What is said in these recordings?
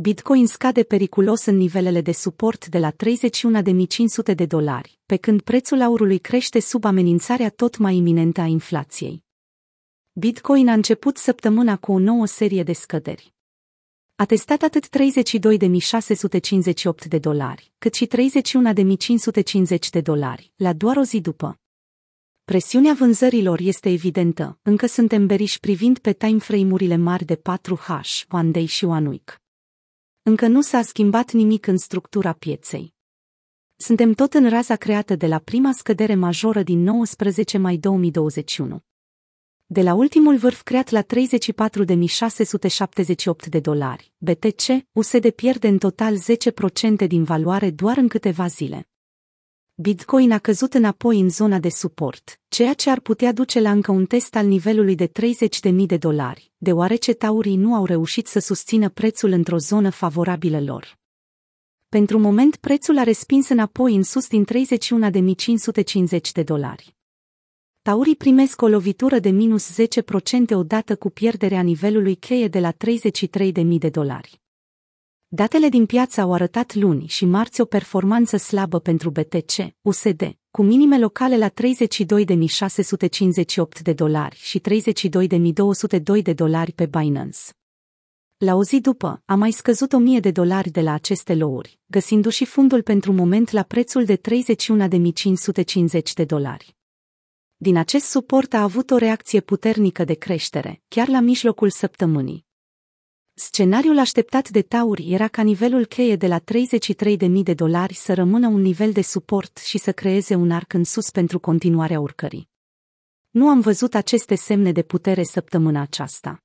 Bitcoin scade periculos în nivelele de suport de la 31.500 de dolari, pe când prețul aurului crește sub amenințarea tot mai iminentă a inflației. Bitcoin a început săptămâna cu o nouă serie de scăderi. A testat atât 32.658 de dolari, cât și 31.550 de dolari, la doar o zi după. Presiunea vânzărilor este evidentă, încă suntem beriși privind pe timeframe-urile mari de 4H, One Day și One Week. Încă nu s-a schimbat nimic în structura pieței. Suntem tot în raza creată de la prima scădere majoră din 19 mai 2021. De la ultimul vârf creat la 34.678 de dolari, BTC, USD pierde în total 10% din valoare doar în câteva zile. Bitcoin a căzut înapoi în zona de suport, ceea ce ar putea duce la încă un test al nivelului de 30.000 de dolari, deoarece taurii nu au reușit să susțină prețul într-o zonă favorabilă lor. Pentru moment prețul a respins înapoi în sus din 31.550 de dolari. Taurii primesc o lovitură de minus 10% odată cu pierderea nivelului cheie de la 33.000 de dolari. Datele din piață au arătat luni și marți o performanță slabă pentru BTC, USD, cu minime locale la 32.658 de dolari și 32.202 de dolari pe Binance. La o zi după, a mai scăzut 1000 de dolari de la aceste louri, găsindu-și fundul pentru moment la prețul de 31.550 de dolari. Din acest suport a avut o reacție puternică de creștere, chiar la mijlocul săptămânii. Scenariul așteptat de Tauri era ca nivelul cheie de la 33.000 de dolari să rămână un nivel de suport și să creeze un arc în sus pentru continuarea urcării. Nu am văzut aceste semne de putere săptămâna aceasta.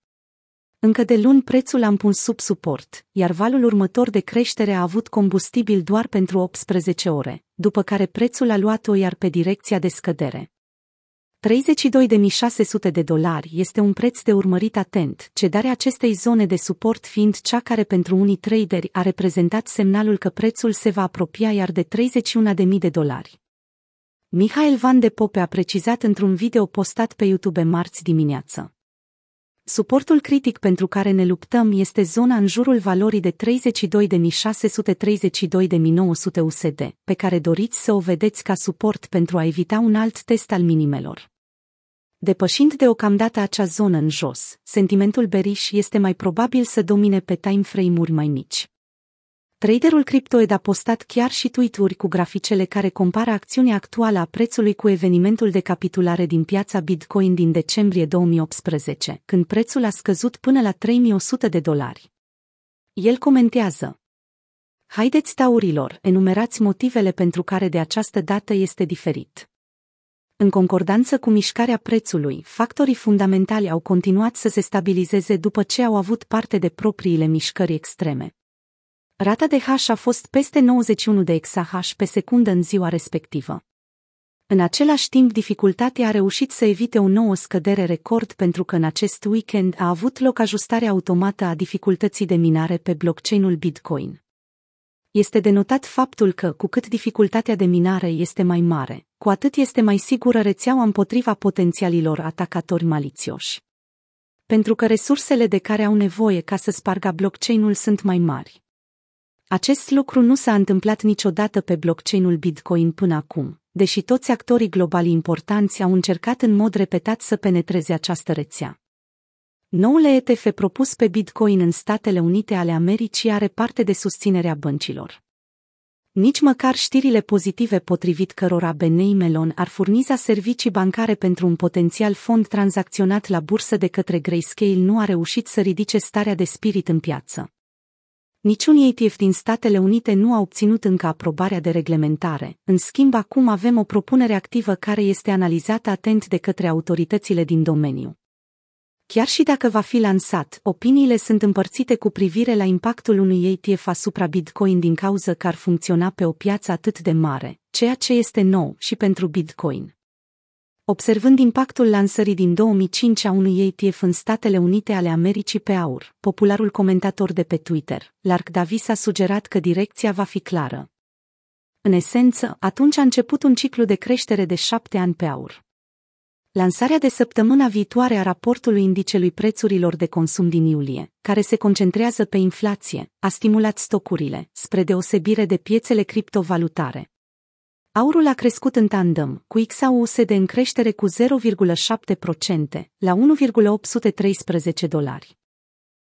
Încă de luni prețul am pus sub suport, iar valul următor de creștere a avut combustibil doar pentru 18 ore, după care prețul a luat-o iar pe direcția de scădere. 32.600 de dolari este un preț de urmărit atent, cedarea acestei zone de suport fiind cea care pentru unii traderi a reprezentat semnalul că prețul se va apropia iar de 31.000 de dolari. Mihail Van de Pope a precizat într-un video postat pe YouTube marți dimineață. Suportul critic pentru care ne luptăm este zona în jurul valorii de 32.632.900 USD, pe care doriți să o vedeți ca suport pentru a evita un alt test al minimelor. Depășind deocamdată acea zonă în jos, sentimentul beriș este mai probabil să domine pe timeframe-uri mai mici. Traderul Cryptoed a postat chiar și tweet-uri cu graficele care compară acțiunea actuală a prețului cu evenimentul de capitulare din piața Bitcoin din decembrie 2018, când prețul a scăzut până la 3100 de dolari. El comentează. Haideți, taurilor, enumerați motivele pentru care de această dată este diferit. În concordanță cu mișcarea prețului, factorii fundamentali au continuat să se stabilizeze după ce au avut parte de propriile mișcări extreme. Rata de hash a fost peste 91 de exahash pe secundă în ziua respectivă. În același timp, dificultatea a reușit să evite o nouă scădere record pentru că în acest weekend a avut loc ajustarea automată a dificultății de minare pe blockchain-ul Bitcoin. Este denotat faptul că, cu cât dificultatea de minare este mai mare, cu atât este mai sigură rețeaua împotriva potențialilor atacatori malițioși. Pentru că resursele de care au nevoie ca să sparga blockchain-ul sunt mai mari. Acest lucru nu s-a întâmplat niciodată pe blockchain-ul Bitcoin până acum, deși toți actorii globali importanți au încercat în mod repetat să penetreze această rețea. Noul ETF propus pe Bitcoin în Statele Unite ale Americii are parte de susținerea băncilor. Nici măcar știrile pozitive potrivit cărora Benei Melon ar furniza servicii bancare pentru un potențial fond tranzacționat la bursă de către Grayscale nu a reușit să ridice starea de spirit în piață. Niciun ETF din Statele Unite nu a obținut încă aprobarea de reglementare, în schimb acum avem o propunere activă care este analizată atent de către autoritățile din domeniu. Chiar și dacă va fi lansat, opiniile sunt împărțite cu privire la impactul unui ETF asupra Bitcoin din cauza că ar funcționa pe o piață atât de mare, ceea ce este nou și pentru Bitcoin. Observând impactul lansării din 2005 a unui ETF în Statele Unite ale Americii pe aur, popularul comentator de pe Twitter, Lark Davis a sugerat că direcția va fi clară. În esență, atunci a început un ciclu de creștere de șapte ani pe aur. Lansarea de săptămâna viitoare a raportului indicelui prețurilor de consum din iulie, care se concentrează pe inflație, a stimulat stocurile, spre deosebire de piețele criptovalutare. Aurul a crescut în tandem, cu XAUSD în creștere cu 0,7% la 1,813 dolari.